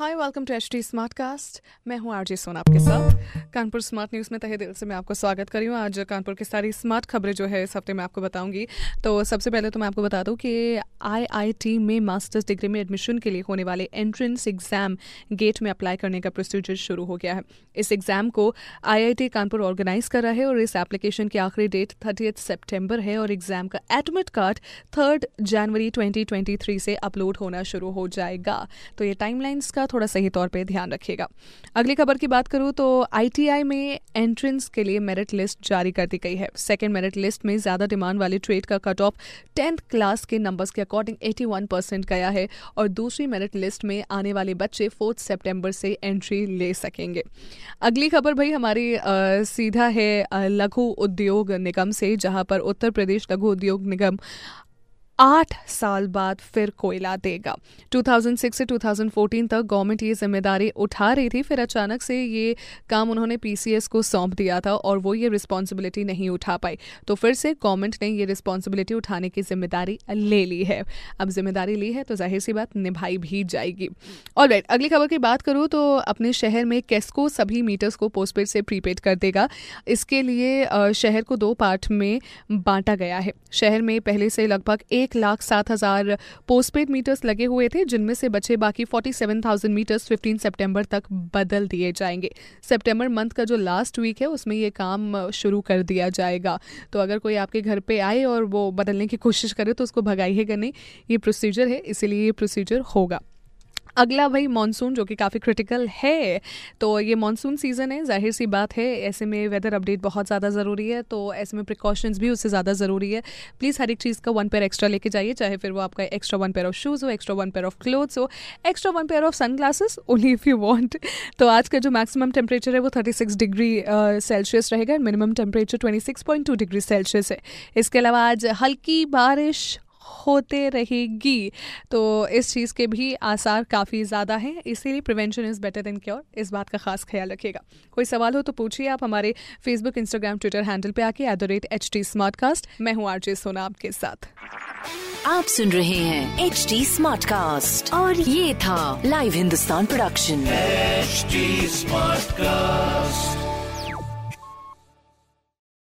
hi welcome to H T smart cast मैं हूँ RJ सोना आपके साथ। कानपुर स्मार्ट न्यूज़ में तहे दिल से मैं आपको स्वागत करी हूँ। आज कानपुर की सारी स्मार्ट खबरें जो है इस हफ़्ते मैं आपको बताऊँगी। तो सबसे पहले तो मैं आपको बता दूँ कि आईआईटी में मास्टर्स डिग्री में एडमिशन के लिए होने वाले एंट्रेंस एग्ज़ाम गेट में अप्लाई करने का प्रोसीजर शुरू हो गया है। इस एग्ज़ाम को आईआईटी कानपुर ऑर्गेनाइज कर रहा है और इस एप्लीकेशन की आखिरी डेट थर्टी सेप्टेम्बर है और एग्ज़ाम का एडमिट कार्ड थर्ड जनवरी ट्वेंटी से अपलोड होना शुरू हो जाएगा। तो ये टाइमलाइंस का थोड़ा सही तौर पे ध्यान रखिएगा। अगली खबर की बात करूँ तो आईटीआई में एंट्रेंस के लिए मेरिट लिस्ट जारी कर दी गई है। सेकेंड मेरिट लिस्ट में ज़्यादा डिमांड वाले ट्रेड का कट ऑफ़ टेंथ क्लास के नंबर्स के अकॉर्डिंग 81 परसेंट गया है और दूसरी मेरिट लिस्ट में आने वाले बच्चे फोर्थ सेप्टेम्बर से एंट्री ले सकेंगे। अगली खबर भाई हमारी अ, सीधा है लघु उद्योग निगम से जहाँ पर उत्तर प्रदेश लघु उद्योग निगम आठ साल बाद फिर कोयला देगा। 2006 से 2014 तक गवर्नमेंट ये ज़िम्मेदारी उठा रही थी, फिर अचानक से ये काम उन्होंने पीसीएस को सौंप दिया था और वो ये रिस्पॉन्सिबिलिटी नहीं उठा पाई। तो फिर से गवर्नमेंट ने ये रिस्पॉन्सिबिलिटी उठाने की ज़िम्मेदारी ले ली है। अब ज़िम्मेदारी ली है तो ज़ाहिर सी बात निभाई भी जाएगी। और राइट अगली खबर की बात करूँ तो अपने शहर में केस्को सभी मीटर्स को पोस्टपेड से प्रीपेड कर देगा। इसके लिए शहर को दो पार्ट में बांटा गया है। शहर में पहले से लगभग एक लाख सात हज़ार पोस्टपेड मीटर्स लगे हुए थे, जिनमें से बचे बाकी forty seven thousand metres fifteen September तक बदल दिए जाएँगे। सेप्टेम्बर मंथ का जो लास्ट वीक है, उसमें ये काम शुरू कर दिया जाएगा। तो अगर कोई आपके घर पर आए और वो बदलने की कोशिश करे तो उसको भगाइएगा नहीं। ये प्रोसीजर है, इसीलिए ये प्रोसीजर होगा। अगला भाई मानसून जो कि काफ़ी क्रिटिकल है। तो ये मानसून सीज़न है, ज़ाहिर सी बात है, ऐसे में वेदर अपडेट बहुत ज़्यादा ज़रूरी है तो ऐसे में प्रिकॉशंस भी उससे ज़्यादा ज़रूरी है। प्लीज़ हर एक चीज़ का वन पेयर एक्स्ट्रा लेके जाइए, चाहे फिर वो आपका extra one pair of shoes हो extra one pair of clothes हो extra one pair of sunglasses only if you want तो आज का जो मैक्सिमम टेम्परेचर है, वो थर्टी सिक्स डिग्री सेल्सियस रहेगा minimum temperature twenty six point two degree Celsius है। इसके अलावा आज हल्की बारिश होते रहेगी। तो इस चीज़ के भी आसार काफ़ी ज़्यादा हैं इसीलिए prevention is better than cure इस बात का खास ख्याल रखिएगा। कोई सवाल हो तो पूछिए आप हमारे फेसबुक इंस्टाग्राम ट्विटर हैंडल पे आके at the rate H T smart cast मैं हूँ आरजे सोना आपके साथ। आप सुन रहे हैं एच डी स्मार्ट कास्ट और ये था live Hindustan production HD Smartcast.